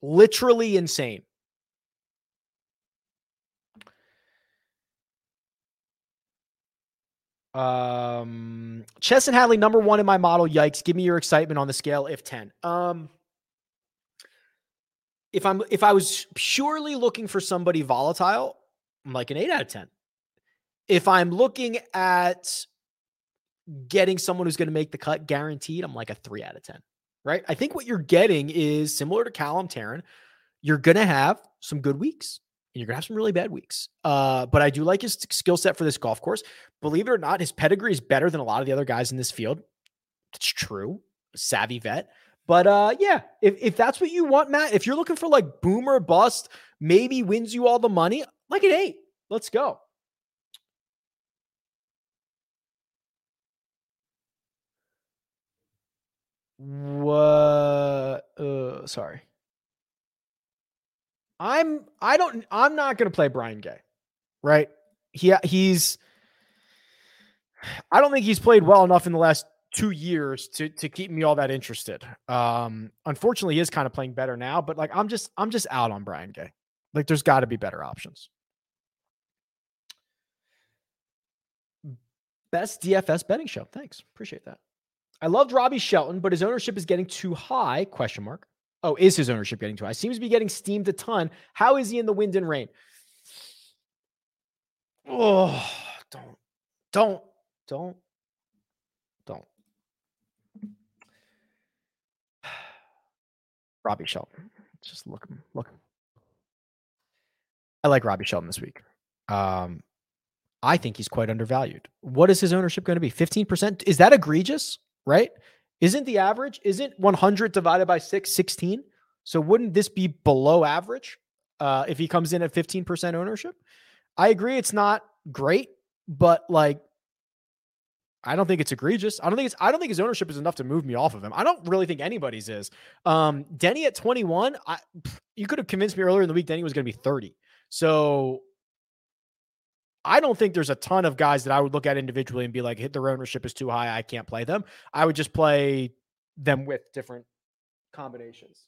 literally insane. Um, Chesson Hadley, number one in my model. Yikes! Give me your excitement on the scale if ten. Um, if I'm if I was purely looking for somebody volatile, I'm like an eight out of ten. If I'm looking at getting someone who's going to make the cut guaranteed, I'm like a three out of ten. Right? I think what you're getting is similar to Callum Tarren. You're going to have some good weeks and you're gonna have some really bad weeks. Uh, but I do like his skill set for this golf course. Believe it or not, his pedigree is better than a lot of the other guys in this field. It's true, savvy vet. But uh, yeah, if if that's what you want, Matt, if you're looking for like boomer bust, maybe wins you all the money, like an eight. Let's go. What? Uh, sorry. I'm I don't I'm not going to play Brian Gay. Right? He he's I don't think he's played well enough in the last 2 years to to keep me all that interested. Um unfortunately he is kind of playing better now, but like I'm just I'm just out on Brian Gay. Like there's got to be better options. Best DFS betting show. Thanks. Appreciate that. I loved Robbie Shelton, but his ownership is getting too high? Question mark. Oh, is his ownership getting too high? Seems to be getting steamed a ton. How is he in the wind and rain? Oh, don't, don't, don't, don't. Robbie Shelton. Just look him, look. I like Robbie Shelton this week. Um, I think he's quite undervalued. What is his ownership going to be? 15%? Is that egregious? Right? Isn't the average, isn't 100 divided by 6, 16? So wouldn't this be below average uh, if he comes in at 15% ownership? I agree it's not great, but like I don't think it's egregious. I don't think it's I don't think his ownership is enough to move me off of him. I don't really think anybody's is. Um Denny at 21, I you could have convinced me earlier in the week Denny was going to be 30. So I don't think there's a ton of guys that I would look at individually and be like, hit their ownership is too high. I can't play them. I would just play them with different combinations.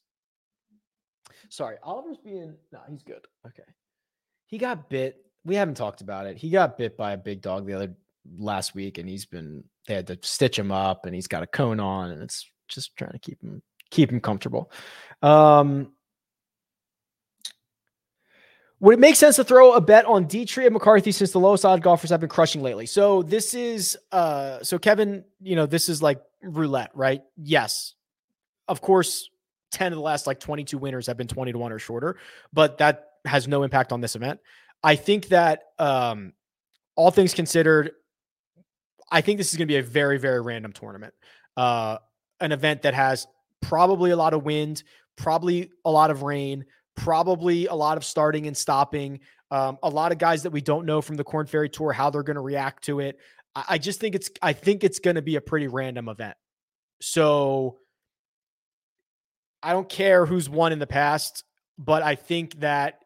Sorry, Oliver's being no, he's good. Okay. He got bit. We haven't talked about it. He got bit by a big dog the other last week, and he's been they had to stitch him up and he's got a cone on, and it's just trying to keep him keep him comfortable. Um would it make sense to throw a bet on Detry and McCarthy since the lowest odd golfers have been crushing lately? So this is uh so Kevin, you know, this is like roulette, right? Yes. Of course, 10 of the last like 22 winners have been 20 to 1 or shorter, but that has no impact on this event. I think that um all things considered, I think this is going to be a very, very random tournament. Uh an event that has probably a lot of wind, probably a lot of rain, probably a lot of starting and stopping. Um, a lot of guys that we don't know from the Korn Ferry Tour how they're going to react to it. I, I just think it's I think it's going to be a pretty random event. So I don't care who's won in the past, but I think that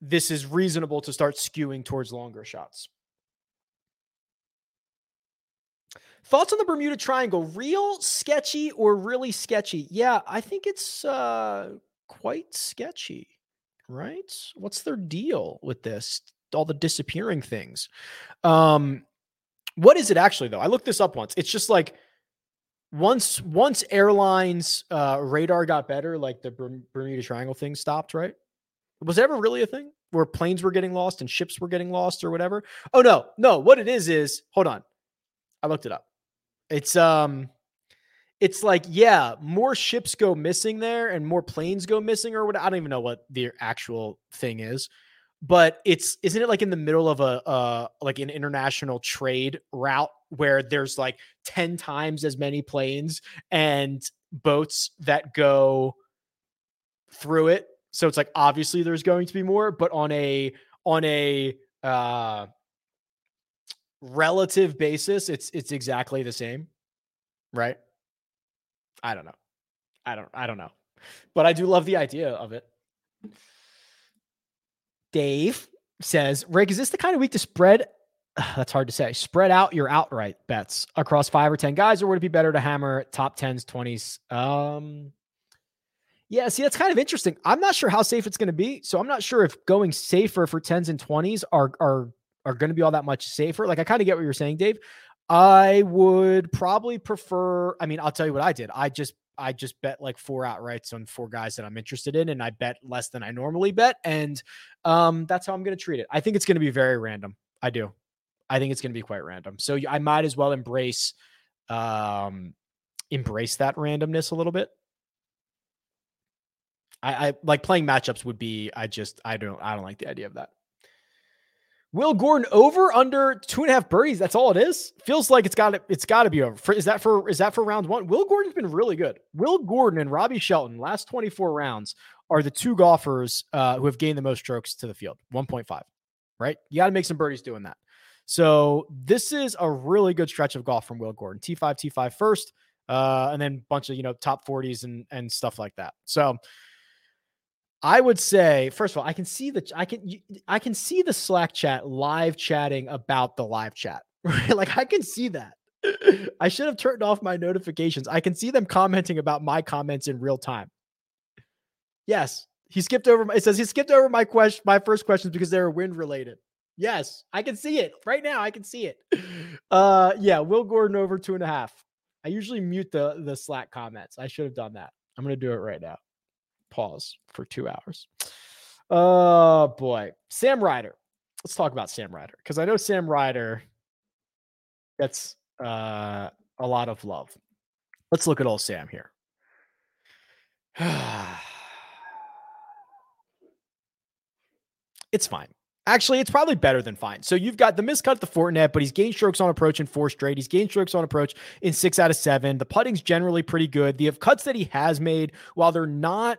this is reasonable to start skewing towards longer shots. Thoughts on the Bermuda Triangle? Real sketchy or really sketchy? Yeah, I think it's uh quite sketchy, right? What's their deal with this? All the disappearing things. Um, what is it actually though? I looked this up once. It's just like once once airlines uh, radar got better, like the Bermuda Triangle thing stopped, right? Was it ever really a thing? where planes were getting lost and ships were getting lost or whatever. Oh no, no, what it is is hold on. I looked it up. It's um it's like yeah, more ships go missing there and more planes go missing or what I don't even know what the actual thing is. But it's isn't it like in the middle of a uh like an international trade route where there's like 10 times as many planes and boats that go through it. So it's like obviously there's going to be more, but on a on a uh relative basis, it's it's exactly the same. Right? I don't know. I don't I don't know. But I do love the idea of it. Dave says, Rick, is this the kind of week to spread? That's hard to say. Spread out your outright bets across five or 10 guys, or would it be better to hammer top 10s, 20s? Um, yeah, see, that's kind of interesting. I'm not sure how safe it's going to be. So I'm not sure if going safer for 10s and 20s are are are going to be all that much safer. Like I kind of get what you're saying, Dave. I would probably prefer, I mean, I'll tell you what I did. I just I just bet like four outrights on four guys that I'm interested in, and I bet less than I normally bet. And um, that's how I'm going to treat it. I think it's going to be very random. I do. I think it's going to be quite random. So I might as well embrace um embrace that randomness a little bit. I, I like playing matchups would be I just I don't I don't like the idea of that. Will Gordon over under two and a half birdies? That's all it is. Feels like it's got it's got to be over. For, is that for is that for round one? Will Gordon's been really good. Will Gordon and Robbie Shelton last twenty four rounds are the two golfers uh, who have gained the most strokes to the field. One point five. Right. You got to make some birdies doing that. So this is a really good stretch of golf from Will Gordon. T five T five first, uh, and then bunch of you know top forties and and stuff like that. So I would say, first of all, I can see the I can I can see the Slack chat live chatting about the live chat. Right? Like I can see that. I should have turned off my notifications. I can see them commenting about my comments in real time. Yes, he skipped over. My, it says he skipped over my question, my first questions because they were wind related. Yes, I can see it right now. I can see it. Uh, yeah, Will Gordon over two and a half. I usually mute the the Slack comments. I should have done that. I'm gonna do it right now pause for two hours. Oh boy, Sam Ryder. Let's talk about Sam Ryder because I know Sam Ryder gets uh, a lot of love. Let's look at old Sam here. it's fine. Actually, it's probably better than fine. So you've got the miscut the Fortinet, but he's gained strokes on approach in four straight. He's gained strokes on approach in six out of seven. The putting's generally pretty good. The cuts that he has made, while they're not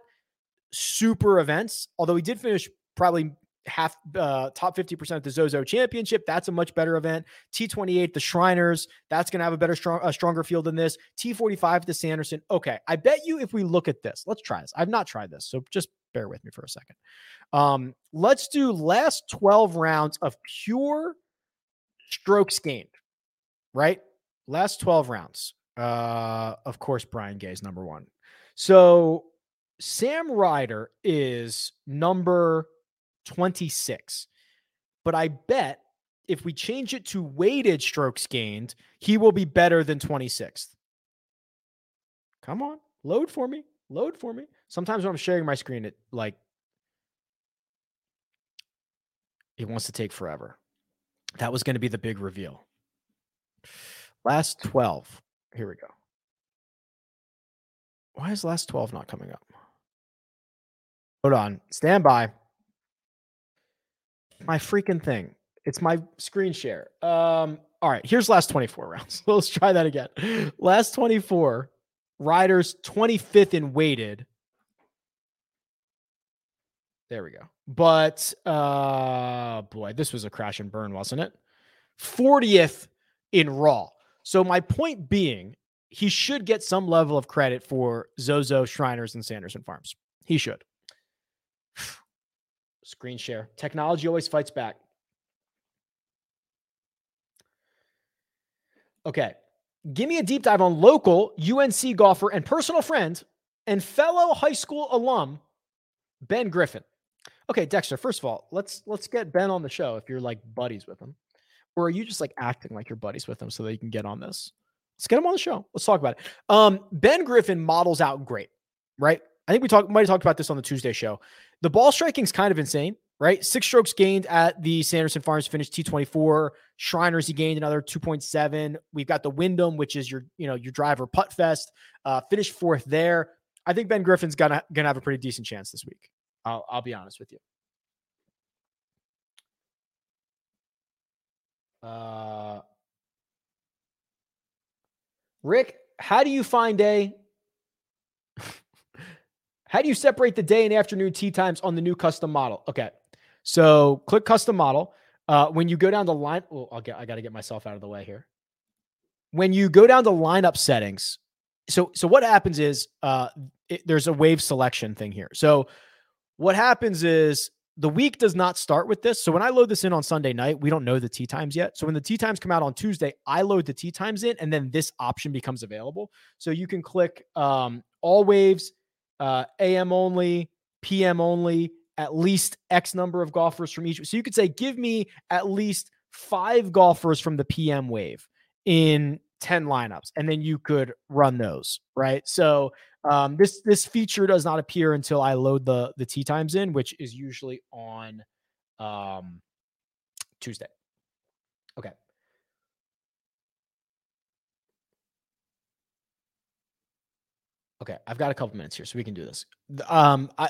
super events, although he did finish probably half uh, top 50% at the Zozo Championship. That's a much better event. T28, the Shriners, that's going to have a better, strong, a stronger field than this. T45, the Sanderson. Okay. I bet you if we look at this, let's try this. I've not tried this. So just bear with me for a second. Um, let's do last 12 rounds of pure strokes gained, right? Last 12 rounds. Uh, of course, Brian Gay is number one. So Sam Ryder is number 26. But I bet if we change it to weighted strokes gained, he will be better than 26th. Come on, load for me. Load for me. Sometimes when I'm sharing my screen, it like it wants to take forever. That was going to be the big reveal. Last 12. Here we go. Why is last 12 not coming up? Hold on. Stand by. My freaking thing. It's my screen share. Um, all right, here's last 24 rounds. Let's try that again. Last 24, Ryder's 25th in weighted. There we go. But uh boy, this was a crash and burn, wasn't it? 40th in raw. So my point being, he should get some level of credit for Zozo, Shriners, and Sanderson Farms. He should. Screen share. Technology always fights back. Okay. Give me a deep dive on local UNC golfer and personal friend and fellow high school alum Ben Griffin. Okay, Dexter, first of all, let's let's get Ben on the show if you're like buddies with him. Or are you just like acting like you're buddies with him so that you can get on this? Let's get him on the show. Let's talk about it. Um, ben Griffin models out great, right? I think we talked might have talked about this on the Tuesday show. The ball striking is kind of insane. right? Six strokes gained at the Sanderson Farms finished T24. Shriners, he gained another 2.7. We've got the Wyndham, which is your, you know, your driver putt fest. Uh, finished fourth there. I think Ben Griffin's gonna gonna have a pretty decent chance this week. I'll, I'll be honest with you. Uh, Rick, how do you find a how do you separate the day and afternoon tee times on the new custom model? Okay. So click custom model. Uh, when you go down the line, well, I'll get I gotta get myself out of the way here. When you go down the lineup settings, so so what happens is uh it, there's a wave selection thing here. So what happens is the week does not start with this. So when I load this in on Sunday night, we don't know the tee times yet. So when the tee times come out on Tuesday, I load the tee times in, and then this option becomes available. So you can click um, all waves, uh, AM only, PM only, at least X number of golfers from each. So you could say, give me at least five golfers from the PM wave in 10 lineups, and then you could run those, right? So um, this this feature does not appear until I load the the tee times in, which is usually on um, Tuesday. Okay. Okay, I've got a couple minutes here, so we can do this. Um, I,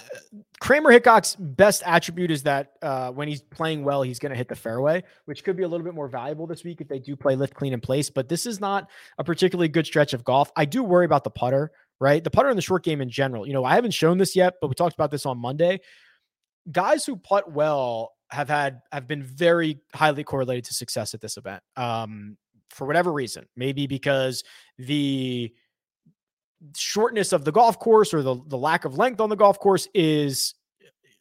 Kramer Hickok's best attribute is that uh, when he's playing well, he's going to hit the fairway, which could be a little bit more valuable this week if they do play lift, clean, in place. But this is not a particularly good stretch of golf. I do worry about the putter, right? The putter in the short game in general. You know, I haven't shown this yet, but we talked about this on Monday. Guys who putt well have had have been very highly correlated to success at this event. Um, for whatever reason, maybe because the shortness of the golf course or the, the lack of length on the golf course is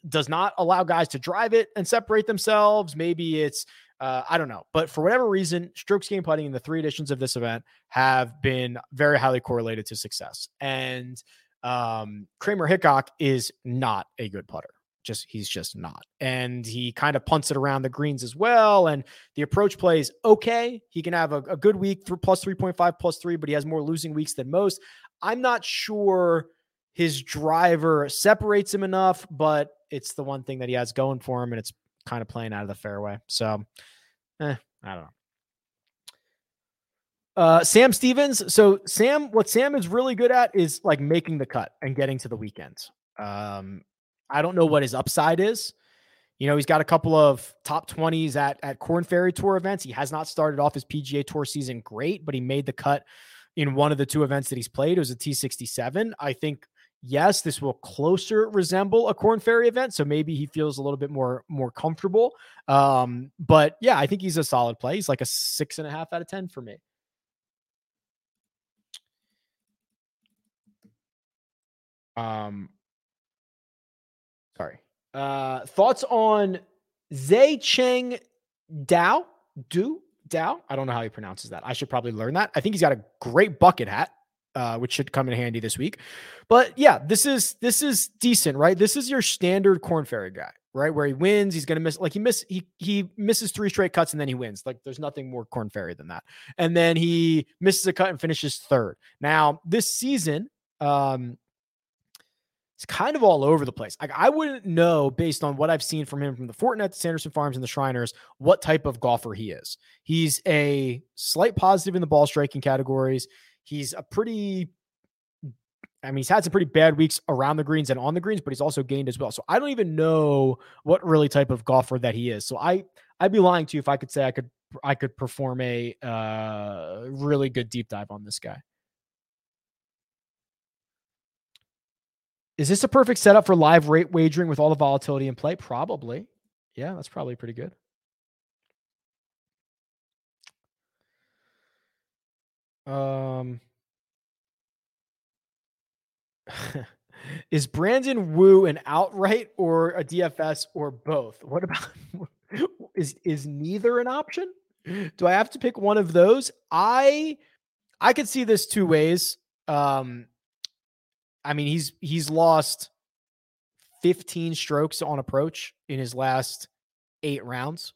does not allow guys to drive it and separate themselves. Maybe it's uh, I don't know, but for whatever reason, strokes game putting in the three editions of this event have been very highly correlated to success. And um, Kramer Hickok is not a good putter. Just he's just not, and he kind of punts it around the greens as well. And the approach plays okay. He can have a, a good week through plus three point five plus three, but he has more losing weeks than most. I'm not sure his driver separates him enough, but it's the one thing that he has going for him, and it's kind of playing out of the fairway. So, eh, I don't know. Uh, Sam Stevens. So Sam, what Sam is really good at is like making the cut and getting to the weekend. Um, I don't know what his upside is. You know, he's got a couple of top 20s at at Korn Ferry Tour events. He has not started off his PGA Tour season great, but he made the cut in one of the two events that he's played. It was a T67. I think yes, this will closer resemble a Korn Ferry event, so maybe he feels a little bit more more comfortable. Um, but yeah, I think he's a solid play. He's like a six and a half out of ten for me. Um. Uh, thoughts on Zay Cheng Dao? Do Dow. I don't know how he pronounces that. I should probably learn that. I think he's got a great bucket hat, uh, which should come in handy this week. But yeah, this is this is decent, right? This is your standard Korn Ferry guy, right? Where he wins, he's gonna miss like he miss he he misses three straight cuts and then he wins. Like there's nothing more Korn Ferry than that. And then he misses a cut and finishes third. Now this season, um, it's kind of all over the place. Like I wouldn't know based on what I've seen from him from the Fortinet, the Sanderson Farms, and the Shriners, what type of golfer he is. He's a slight positive in the ball striking categories. He's a pretty I mean, he's had some pretty bad weeks around the greens and on the greens, but he's also gained as well. So I don't even know what really type of golfer that he is. So I I'd be lying to you if I could say I could I could perform a uh, really good deep dive on this guy. Is this a perfect setup for live rate wagering with all the volatility in play? Probably. Yeah, that's probably pretty good. Um, is Brandon Wu an outright or a DFS or both? What about is is neither an option? Do I have to pick one of those? I I could see this two ways. Um, I mean, he's he's lost 15 strokes on approach in his last eight rounds,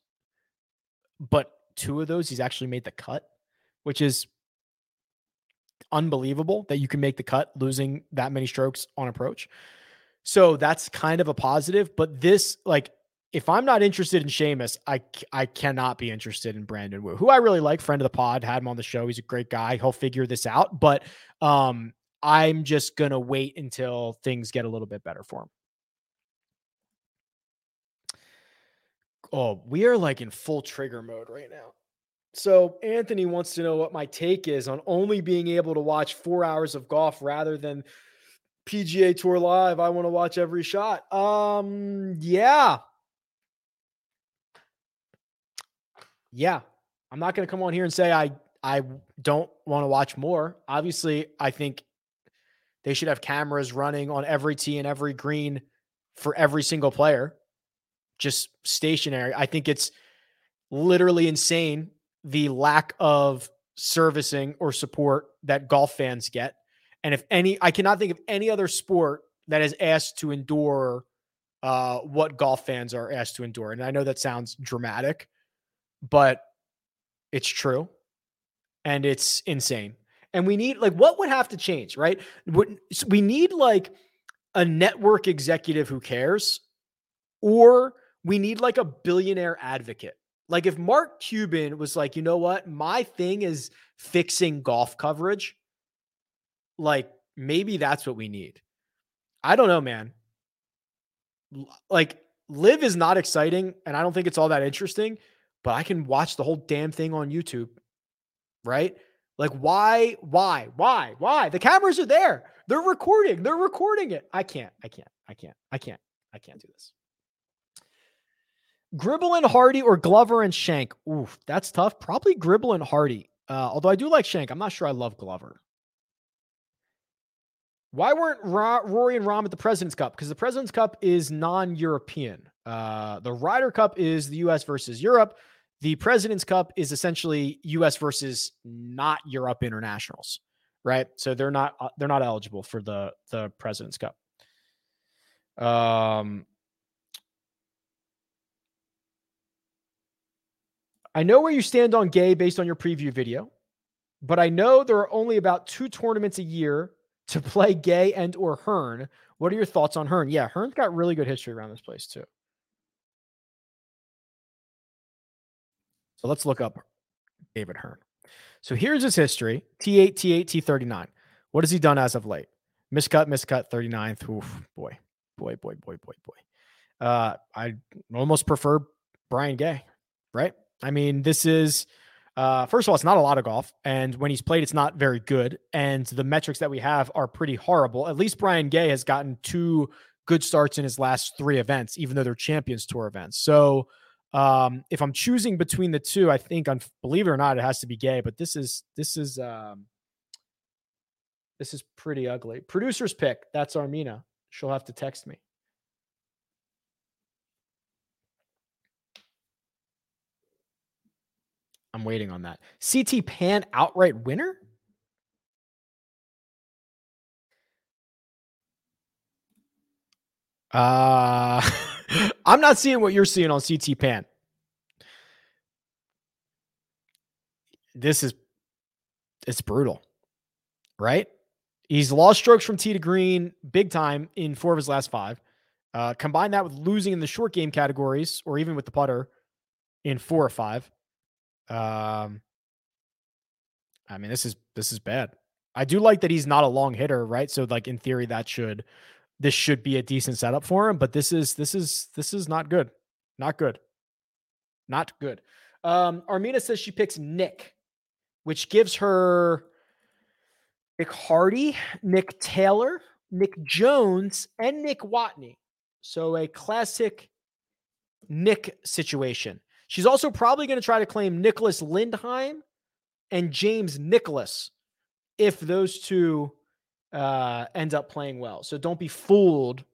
but two of those he's actually made the cut, which is unbelievable that you can make the cut losing that many strokes on approach. So that's kind of a positive, but this like if I'm not interested in Seamus, I I cannot be interested in Brandon Wu, who I really like, friend of the pod, had him on the show. He's a great guy. He'll figure this out, but um, I'm just gonna wait until things get a little bit better for him. Oh, we are like in full trigger mode right now. So Anthony wants to know what my take is on only being able to watch four hours of golf rather than PGA Tour Live. I want to watch every shot. Um, yeah, yeah, I'm not going to come on here and say I I don't want to watch more. Obviously, I think they should have cameras running on every tee and every green for every single player, just stationary. I think it's literally insane the lack of servicing or support that golf fans get. And if any, I cannot think of any other sport that is asked to endure uh, what golf fans are asked to endure. And I know that sounds dramatic, but it's true and it's insane. And we need like what would have to change, right? We need like a network executive who cares, or we need like a billionaire advocate. Like if Mark Cuban was like, you know what, my thing is fixing golf coverage, like maybe that's what we need. I don't know, man. Like live is not exciting, and I don't think it's all that interesting but I can watch the whole damn thing on YouTube. Right? Like, why, why, why, why? The cameras are there. They're recording. They're recording it. I can't, I can't, I can't, I can't, I can't do this. Gribble and Hardy or Glover and Schenk. Oof, that's tough. Probably Gribble and Hardy. Uh, although I do like Schenk. I'm not sure I love Glover. Why weren't Rory and Rahm at the President's Cup? Because the President's Cup is non European. Uh, the Ryder Cup is the US versus Europe. The President's Cup is essentially US versus not Europe internationals, right? So they're not uh, they're not eligible for the the President's Cup. Um I know where you stand on gay based on your preview video, but I know there are only about two tournaments a year to play gay and or Hearn. What are your thoughts on Hearn? Yeah, Hearn's got really good history around this place too. So let's look up David Hearn. So here's his history T8, T8, T39. What has he done as of late? Miscut, miscut, 39th. Oof, boy, boy, boy, boy, boy, boy. Uh, I almost prefer Brian Gay, right? I mean, this is, uh, first of all, it's not a lot of golf. And when he's played, it's not very good. And the metrics that we have are pretty horrible. At least Brian Gay has gotten two good starts in his last three events, even though they're Champions Tour events. So, um, if I'm choosing between the two, I think, on believe it or not, it has to be gay. But this is this is um, this is pretty ugly. Producer's pick. That's Armina. She'll have to text me. I'm waiting on that. CT Pan outright winner. Uh I'm not seeing what you're seeing on CT Pan. This is it's brutal, right? He's lost strokes from tee to green big time in four of his last five. Uh, combine that with losing in the short game categories, or even with the putter in four or five. Um, I mean, this is this is bad. I do like that he's not a long hitter, right? So, like in theory, that should this should be a decent setup for him, but this is this is this is not good. Not good. Not good. Um, Armina says she picks Nick, which gives her Nick Hardy, Nick Taylor, Nick Jones, and Nick Watney. So a classic Nick situation. She's also probably going to try to claim Nicholas Lindheim and James Nicholas if those two uh, end up playing well. So don't be fooled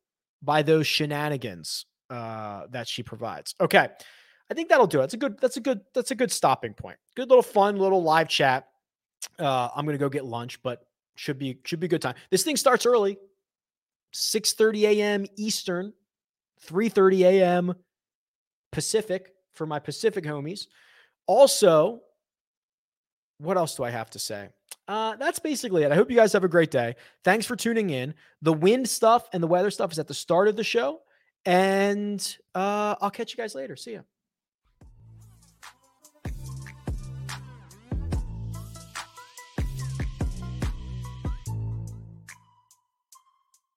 by those shenanigans uh, that she provides. Okay. I think that'll do it. That's a good, that's a good, that's a good stopping point. Good little fun little live chat. Uh, I'm gonna go get lunch, but should be should be a good time. This thing starts early, 6 30 a.m. Eastern, 3 30 a.m. Pacific for my Pacific homies. Also, what else do I have to say? Uh, that's basically it. I hope you guys have a great day. Thanks for tuning in. The wind stuff and the weather stuff is at the start of the show. And uh, I'll catch you guys later. See ya.